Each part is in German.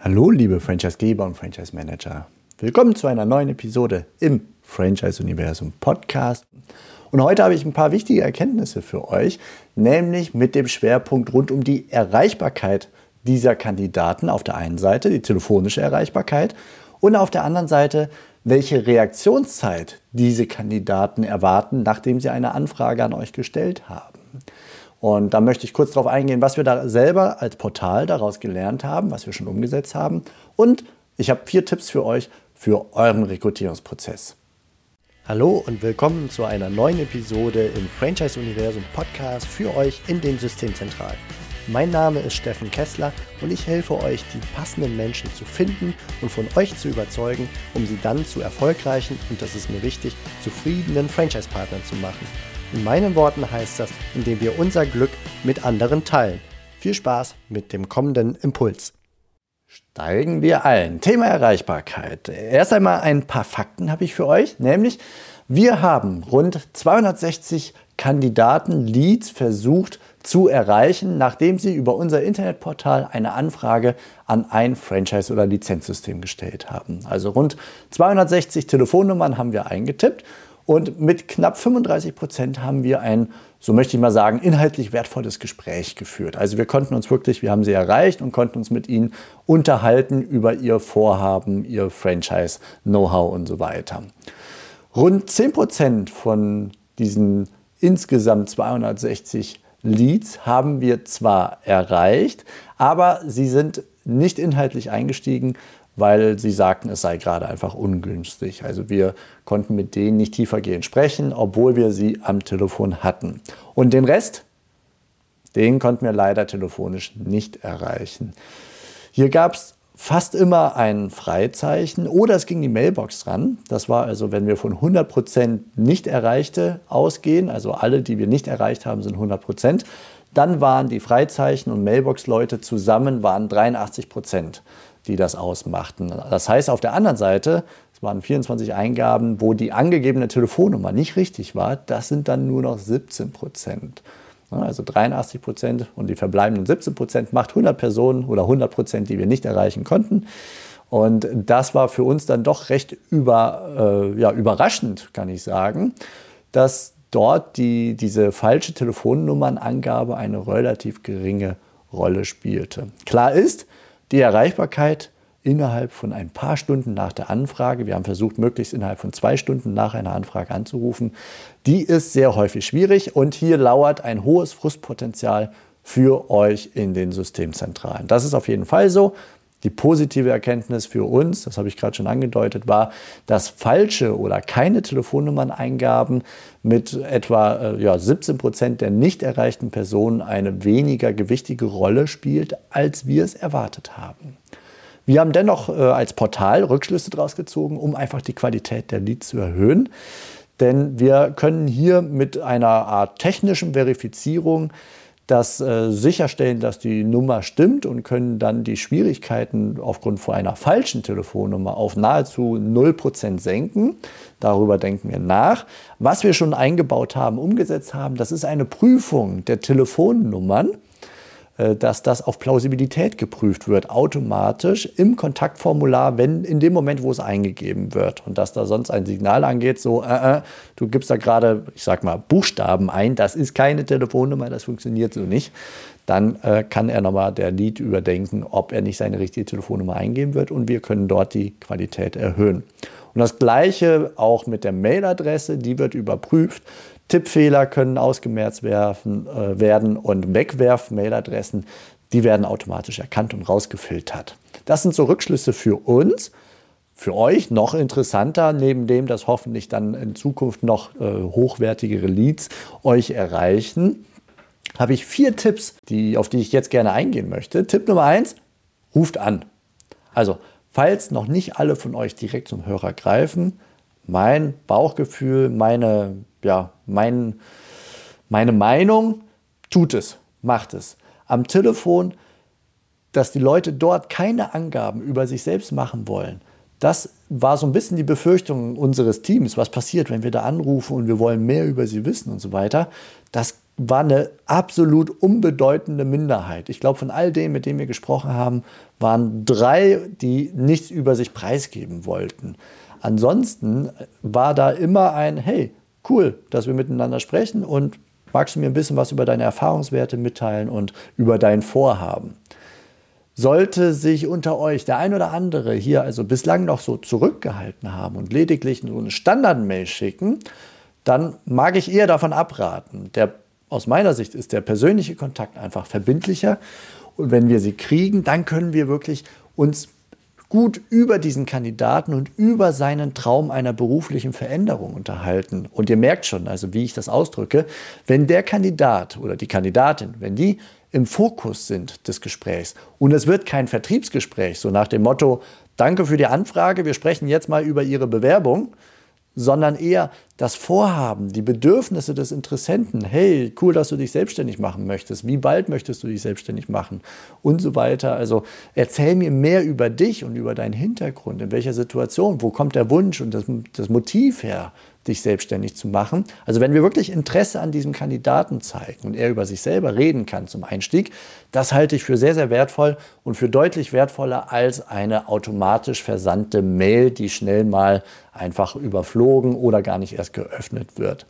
Hallo, liebe Franchisegeber und Franchise Manager. Willkommen zu einer neuen Episode im Franchise Universum Podcast. Und heute habe ich ein paar wichtige Erkenntnisse für euch, nämlich mit dem Schwerpunkt rund um die Erreichbarkeit dieser Kandidaten. Auf der einen Seite die telefonische Erreichbarkeit und auf der anderen Seite, welche Reaktionszeit diese Kandidaten erwarten, nachdem sie eine Anfrage an euch gestellt haben. Und da möchte ich kurz darauf eingehen, was wir da selber als Portal daraus gelernt haben, was wir schon umgesetzt haben. Und ich habe vier Tipps für euch für euren Rekrutierungsprozess. Hallo und willkommen zu einer neuen Episode im Franchise Universum Podcast für euch in den Systemzentralen. Mein Name ist Steffen Kessler und ich helfe euch, die passenden Menschen zu finden und von euch zu überzeugen, um sie dann zu erfolgreichen und das ist mir wichtig, zufriedenen Franchise-Partnern zu machen. In meinen Worten heißt das, indem wir unser Glück mit anderen teilen. Viel Spaß mit dem kommenden Impuls. Steigen wir ein. Thema Erreichbarkeit. Erst einmal ein paar Fakten habe ich für euch, nämlich wir haben rund 260 Kandidaten, Leads versucht zu erreichen, nachdem sie über unser Internetportal eine Anfrage an ein Franchise- oder Lizenzsystem gestellt haben. Also rund 260 Telefonnummern haben wir eingetippt und mit knapp 35 Prozent haben wir ein, so möchte ich mal sagen, inhaltlich wertvolles Gespräch geführt. Also wir konnten uns wirklich, wir haben sie erreicht und konnten uns mit ihnen unterhalten über ihr Vorhaben, ihr Franchise, Know-how und so weiter. Rund 10 Prozent von diesen insgesamt 260 Leads haben wir zwar erreicht, aber sie sind nicht inhaltlich eingestiegen, weil sie sagten, es sei gerade einfach ungünstig. Also wir konnten mit denen nicht tiefergehend sprechen, obwohl wir sie am Telefon hatten. Und den Rest, den konnten wir leider telefonisch nicht erreichen. Hier gab es fast immer ein Freizeichen oder es ging die Mailbox ran. Das war also, wenn wir von 100% nicht erreichte ausgehen, also alle, die wir nicht erreicht haben, sind 100%, dann waren die Freizeichen und Mailbox-Leute zusammen waren 83 Prozent die das ausmachten. Das heißt, auf der anderen Seite, es waren 24 Eingaben, wo die angegebene Telefonnummer nicht richtig war, das sind dann nur noch 17 Prozent. Also 83 Prozent und die verbleibenden 17 Prozent macht 100 Personen oder 100 Prozent, die wir nicht erreichen konnten. Und das war für uns dann doch recht über, äh, ja, überraschend, kann ich sagen, dass dort die, diese falsche Telefonnummernangabe eine relativ geringe Rolle spielte. Klar ist, die Erreichbarkeit innerhalb von ein paar Stunden nach der Anfrage, wir haben versucht, möglichst innerhalb von zwei Stunden nach einer Anfrage anzurufen, die ist sehr häufig schwierig und hier lauert ein hohes Frustpotenzial für euch in den Systemzentralen. Das ist auf jeden Fall so. Die positive Erkenntnis für uns, das habe ich gerade schon angedeutet, war, dass falsche oder keine Telefonnummerneingaben mit etwa äh, ja, 17 Prozent der nicht erreichten Personen eine weniger gewichtige Rolle spielt, als wir es erwartet haben. Wir haben dennoch äh, als Portal Rückschlüsse daraus gezogen, um einfach die Qualität der Leads zu erhöhen. Denn wir können hier mit einer Art technischen Verifizierung das äh, sicherstellen, dass die Nummer stimmt und können dann die Schwierigkeiten aufgrund von einer falschen Telefonnummer auf nahezu 0% senken. Darüber denken wir nach. Was wir schon eingebaut haben, umgesetzt haben, das ist eine Prüfung der Telefonnummern dass das auf Plausibilität geprüft wird, automatisch im Kontaktformular, wenn in dem Moment, wo es eingegeben wird. Und dass da sonst ein Signal angeht, so, äh, äh, du gibst da gerade, ich sag mal, Buchstaben ein, das ist keine Telefonnummer, das funktioniert so nicht. Dann äh, kann er nochmal der Lead überdenken, ob er nicht seine richtige Telefonnummer eingeben wird und wir können dort die Qualität erhöhen. Und das gleiche auch mit der Mailadresse, die wird überprüft. Tippfehler können ausgemerzt werfen, äh, werden und Wegwerf-Mailadressen, die werden automatisch erkannt und rausgefiltert. Das sind so Rückschlüsse für uns. Für euch noch interessanter, neben dem, dass hoffentlich dann in Zukunft noch äh, hochwertigere Leads euch erreichen, habe ich vier Tipps, die, auf die ich jetzt gerne eingehen möchte. Tipp Nummer eins, ruft an. Also, falls noch nicht alle von euch direkt zum Hörer greifen, mein Bauchgefühl, meine ja, mein, meine Meinung, tut es, macht es. Am Telefon, dass die Leute dort keine Angaben über sich selbst machen wollen, das war so ein bisschen die Befürchtung unseres Teams, was passiert, wenn wir da anrufen und wir wollen mehr über sie wissen und so weiter. Das war eine absolut unbedeutende Minderheit. Ich glaube, von all denen, mit denen wir gesprochen haben, waren drei, die nichts über sich preisgeben wollten. Ansonsten war da immer ein, hey, cool, dass wir miteinander sprechen und magst du mir ein bisschen was über deine Erfahrungswerte mitteilen und über dein Vorhaben. Sollte sich unter euch der ein oder andere hier also bislang noch so zurückgehalten haben und lediglich so eine Standard-Mail schicken, dann mag ich eher davon abraten. Der, aus meiner Sicht ist der persönliche Kontakt einfach verbindlicher. Und wenn wir sie kriegen, dann können wir wirklich uns gut über diesen Kandidaten und über seinen Traum einer beruflichen Veränderung unterhalten. Und ihr merkt schon, also wie ich das ausdrücke, wenn der Kandidat oder die Kandidatin, wenn die im Fokus sind des Gesprächs und es wird kein Vertriebsgespräch, so nach dem Motto, danke für die Anfrage, wir sprechen jetzt mal über Ihre Bewerbung, sondern eher das Vorhaben, die Bedürfnisse des Interessenten. Hey, cool, dass du dich selbstständig machen möchtest. Wie bald möchtest du dich selbstständig machen? Und so weiter. Also erzähl mir mehr über dich und über deinen Hintergrund. In welcher Situation? Wo kommt der Wunsch und das, das Motiv her? dich selbstständig zu machen. Also wenn wir wirklich Interesse an diesem Kandidaten zeigen und er über sich selber reden kann zum Einstieg, das halte ich für sehr, sehr wertvoll und für deutlich wertvoller als eine automatisch versandte Mail, die schnell mal einfach überflogen oder gar nicht erst geöffnet wird.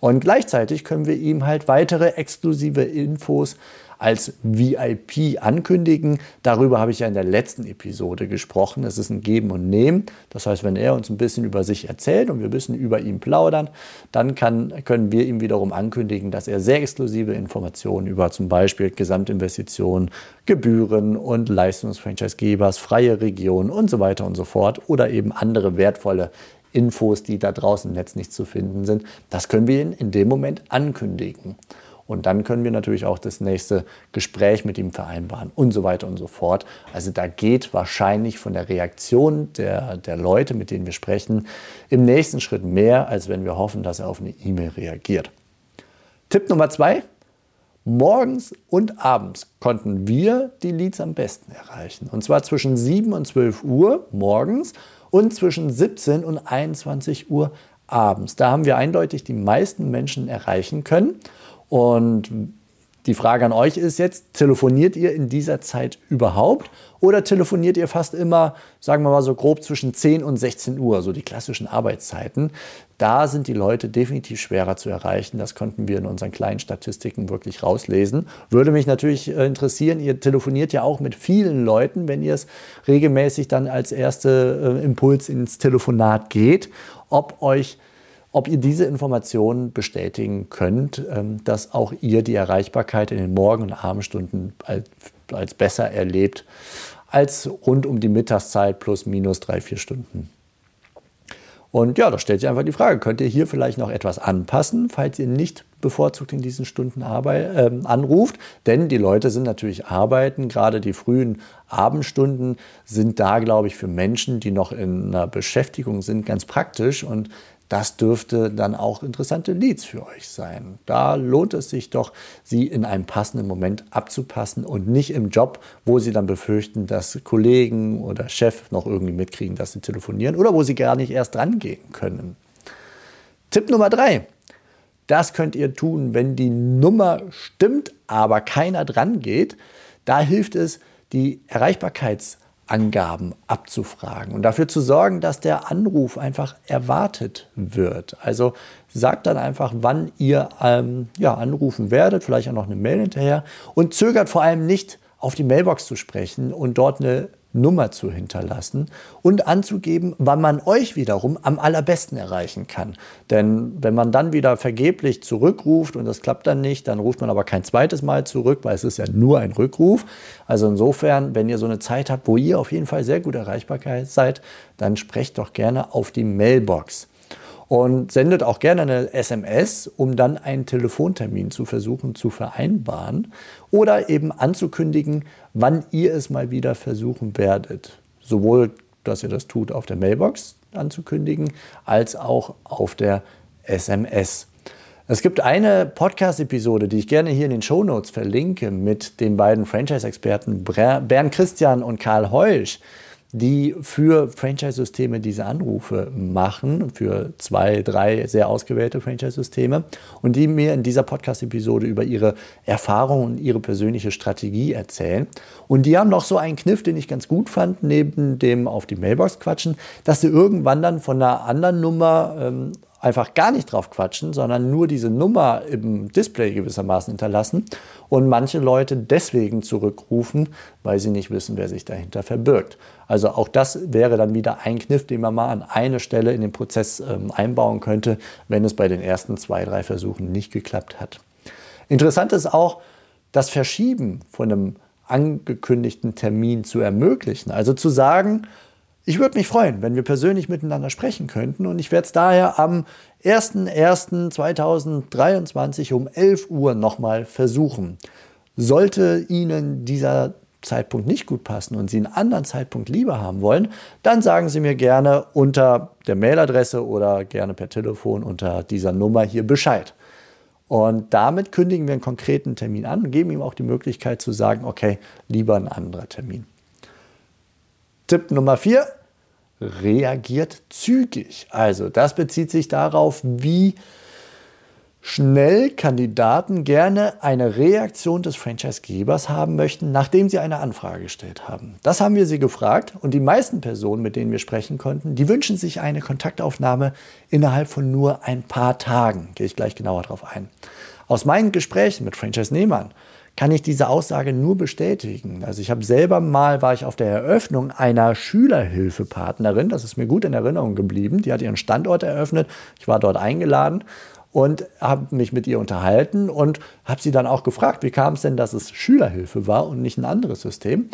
Und gleichzeitig können wir ihm halt weitere exklusive Infos als VIP ankündigen. Darüber habe ich ja in der letzten Episode gesprochen. Es ist ein Geben und Nehmen. Das heißt, wenn er uns ein bisschen über sich erzählt und wir ein bisschen über ihn plaudern, dann kann, können wir ihm wiederum ankündigen, dass er sehr exklusive Informationen über zum Beispiel Gesamtinvestitionen, Gebühren und Leistungsfranchisegebers, freie Region und so weiter und so fort oder eben andere wertvolle Infos, die da draußen im Netz nicht zu finden sind, das können wir ihn in dem Moment ankündigen. Und dann können wir natürlich auch das nächste Gespräch mit ihm vereinbaren und so weiter und so fort. Also da geht wahrscheinlich von der Reaktion der, der Leute, mit denen wir sprechen, im nächsten Schritt mehr, als wenn wir hoffen, dass er auf eine E-Mail reagiert. Tipp Nummer zwei. Morgens und abends konnten wir die Leads am besten erreichen. Und zwar zwischen 7 und 12 Uhr morgens und zwischen 17 und 21 Uhr abends. Da haben wir eindeutig die meisten Menschen erreichen können. Und die Frage an euch ist jetzt, telefoniert ihr in dieser Zeit überhaupt oder telefoniert ihr fast immer, sagen wir mal so grob zwischen 10 und 16 Uhr, so die klassischen Arbeitszeiten? Da sind die Leute definitiv schwerer zu erreichen. Das konnten wir in unseren kleinen Statistiken wirklich rauslesen. Würde mich natürlich äh, interessieren, ihr telefoniert ja auch mit vielen Leuten, wenn ihr es regelmäßig dann als erster äh, Impuls ins Telefonat geht, ob euch ob ihr diese Informationen bestätigen könnt, ähm, dass auch ihr die Erreichbarkeit in den Morgen- und Abendstunden als, besser erlebt als rund um die Mittagszeit plus minus drei, vier Stunden. Und ja, da stellt sich einfach die Frage, könnt ihr hier vielleicht noch etwas anpassen, falls ihr nicht bevorzugt in diesen Stunden Arbeit, äh, anruft? Denn die Leute sind natürlich arbeiten, gerade die frühen Abendstunden sind da, glaube ich, für Menschen, die noch in einer Beschäftigung sind, ganz praktisch. Und das dürfte dann auch interessante Leads für euch sein. Da lohnt es sich doch, sie in einem passenden Moment abzupassen und nicht im Job, wo sie dann befürchten, dass Kollegen oder Chef noch irgendwie mitkriegen, dass sie telefonieren oder wo sie gar nicht erst dran gehen können. Tipp Nummer drei. Das könnt ihr tun, wenn die Nummer stimmt, aber keiner dran geht. Da hilft es, die Erreichbarkeits- Angaben abzufragen und dafür zu sorgen, dass der Anruf einfach erwartet wird. Also sagt dann einfach, wann ihr ähm, ja, anrufen werdet, vielleicht auch noch eine Mail hinterher und zögert vor allem nicht auf die Mailbox zu sprechen und dort eine Nummer zu hinterlassen und anzugeben, wann man euch wiederum am allerbesten erreichen kann. Denn wenn man dann wieder vergeblich zurückruft und das klappt dann nicht, dann ruft man aber kein zweites Mal zurück, weil es ist ja nur ein Rückruf. Also insofern, wenn ihr so eine Zeit habt, wo ihr auf jeden Fall sehr gut erreichbar seid, dann sprecht doch gerne auf die Mailbox und sendet auch gerne eine SMS, um dann einen Telefontermin zu versuchen zu vereinbaren oder eben anzukündigen, wann ihr es mal wieder versuchen werdet. Sowohl, dass ihr das tut auf der Mailbox anzukündigen, als auch auf der SMS. Es gibt eine Podcast-Episode, die ich gerne hier in den Show Notes verlinke mit den beiden Franchise-Experten Bernd Christian und Karl Heusch die für Franchise-Systeme diese Anrufe machen, für zwei, drei sehr ausgewählte Franchise-Systeme und die mir in dieser Podcast-Episode über ihre Erfahrungen und ihre persönliche Strategie erzählen. Und die haben noch so einen Kniff, den ich ganz gut fand, neben dem auf die Mailbox quatschen, dass sie irgendwann dann von einer anderen Nummer ähm, einfach gar nicht drauf quatschen, sondern nur diese Nummer im Display gewissermaßen hinterlassen und manche Leute deswegen zurückrufen, weil sie nicht wissen, wer sich dahinter verbirgt. Also auch das wäre dann wieder ein Kniff, den man mal an eine Stelle in den Prozess ähm, einbauen könnte, wenn es bei den ersten zwei, drei Versuchen nicht geklappt hat. Interessant ist auch, das Verschieben von einem angekündigten Termin zu ermöglichen. Also zu sagen, ich würde mich freuen, wenn wir persönlich miteinander sprechen könnten und ich werde es daher am 01.01.2023 um 11 Uhr nochmal versuchen. Sollte Ihnen dieser Zeitpunkt nicht gut passen und Sie einen anderen Zeitpunkt lieber haben wollen, dann sagen Sie mir gerne unter der Mailadresse oder gerne per Telefon unter dieser Nummer hier Bescheid. Und damit kündigen wir einen konkreten Termin an und geben ihm auch die Möglichkeit zu sagen, okay, lieber ein anderer Termin. Tipp Nummer 4, reagiert zügig. Also das bezieht sich darauf, wie schnell Kandidaten gerne eine Reaktion des Franchisegebers haben möchten, nachdem sie eine Anfrage gestellt haben. Das haben wir sie gefragt und die meisten Personen, mit denen wir sprechen konnten, die wünschen sich eine Kontaktaufnahme innerhalb von nur ein paar Tagen. Gehe ich gleich genauer darauf ein. Aus meinen Gesprächen mit Franchise-Nehmern kann ich diese Aussage nur bestätigen. Also ich habe selber mal, war ich auf der Eröffnung einer Schülerhilfepartnerin, das ist mir gut in Erinnerung geblieben, die hat ihren Standort eröffnet, ich war dort eingeladen und habe mich mit ihr unterhalten und habe sie dann auch gefragt, wie kam es denn, dass es Schülerhilfe war und nicht ein anderes System.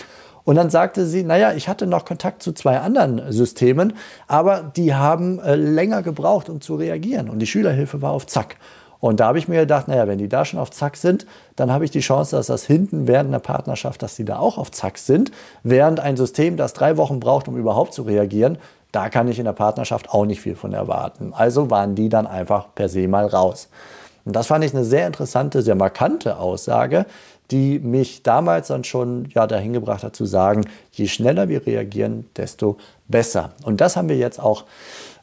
Und dann sagte sie, naja, ich hatte noch Kontakt zu zwei anderen Systemen, aber die haben äh, länger gebraucht, um zu reagieren. Und die Schülerhilfe war auf Zack. Und da habe ich mir gedacht, naja, wenn die da schon auf Zack sind, dann habe ich die Chance, dass das hinten während einer Partnerschaft, dass die da auch auf Zack sind. Während ein System, das drei Wochen braucht, um überhaupt zu reagieren, da kann ich in der Partnerschaft auch nicht viel von erwarten. Also waren die dann einfach per se mal raus. Und das fand ich eine sehr interessante, sehr markante Aussage, die mich damals dann schon ja, dahin gebracht hat zu sagen, je schneller wir reagieren, desto besser. Und das haben wir jetzt auch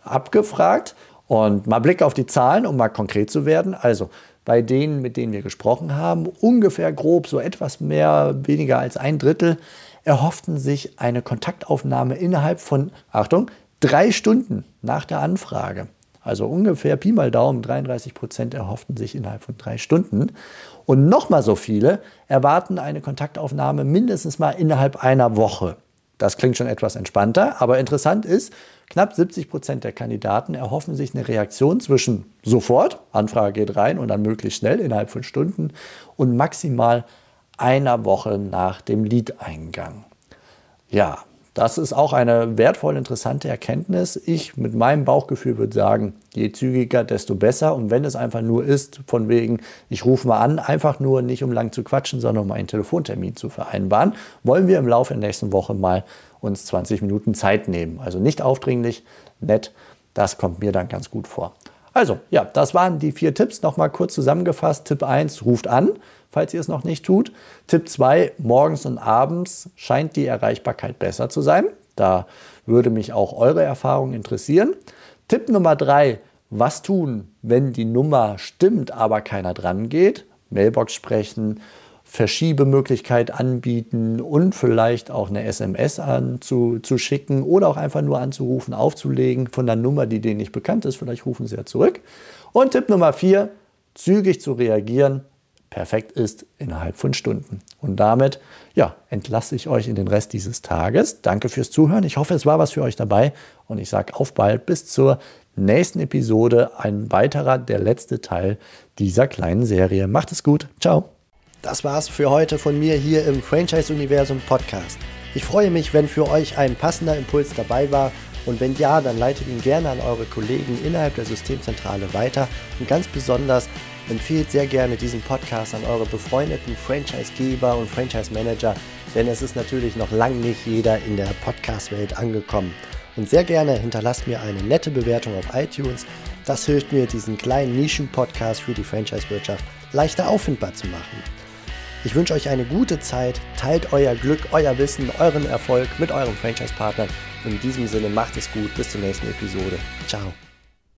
abgefragt und mal Blick auf die Zahlen, um mal konkret zu werden. Also bei denen, mit denen wir gesprochen haben, ungefähr grob so etwas mehr, weniger als ein Drittel, erhofften sich eine Kontaktaufnahme innerhalb von, Achtung, drei Stunden nach der Anfrage. Also ungefähr Pi mal Daumen, 33 Prozent erhofften sich innerhalb von drei Stunden. Und nochmal so viele erwarten eine Kontaktaufnahme mindestens mal innerhalb einer Woche. Das klingt schon etwas entspannter, aber interessant ist, knapp 70 Prozent der Kandidaten erhoffen sich eine Reaktion zwischen sofort, Anfrage geht rein und dann möglichst schnell innerhalb von Stunden und maximal einer Woche nach dem Lead-Eingang. Ja, das ist auch eine wertvoll interessante Erkenntnis. Ich mit meinem Bauchgefühl würde sagen, je zügiger, desto besser. Und wenn es einfach nur ist, von wegen, ich rufe mal an, einfach nur nicht um lang zu quatschen, sondern um einen Telefontermin zu vereinbaren, wollen wir im Laufe der nächsten Woche mal uns 20 Minuten Zeit nehmen. Also nicht aufdringlich, nett. Das kommt mir dann ganz gut vor. Also, ja, das waren die vier Tipps. Nochmal kurz zusammengefasst. Tipp 1, ruft an falls ihr es noch nicht tut. Tipp 2, morgens und abends scheint die Erreichbarkeit besser zu sein. Da würde mich auch eure Erfahrung interessieren. Tipp Nummer 3, was tun, wenn die Nummer stimmt, aber keiner dran geht? Mailbox sprechen, Verschiebemöglichkeit anbieten und vielleicht auch eine SMS anzuschicken oder auch einfach nur anzurufen, aufzulegen von der Nummer, die denen nicht bekannt ist. Vielleicht rufen sie ja zurück. Und Tipp Nummer 4, zügig zu reagieren, perfekt ist innerhalb von Stunden. Und damit, ja, entlasse ich euch in den Rest dieses Tages. Danke fürs Zuhören. Ich hoffe, es war was für euch dabei. Und ich sage auf bald bis zur nächsten Episode. Ein weiterer, der letzte Teil dieser kleinen Serie. Macht es gut. Ciao. Das war's für heute von mir hier im Franchise-Universum Podcast. Ich freue mich, wenn für euch ein passender Impuls dabei war. Und wenn ja, dann leitet ihn gerne an eure Kollegen innerhalb der Systemzentrale weiter. Und ganz besonders Empfehlt sehr gerne diesen Podcast an eure befreundeten Franchisegeber und Franchise-Manager, denn es ist natürlich noch lange nicht jeder in der Podcast-Welt angekommen. Und sehr gerne hinterlasst mir eine nette Bewertung auf iTunes. Das hilft mir, diesen kleinen Nischen-Podcast für die Franchise-Wirtschaft leichter auffindbar zu machen. Ich wünsche euch eine gute Zeit, teilt euer Glück, euer Wissen, euren Erfolg mit eurem Franchise-Partner. In diesem Sinne macht es gut, bis zur nächsten Episode. Ciao.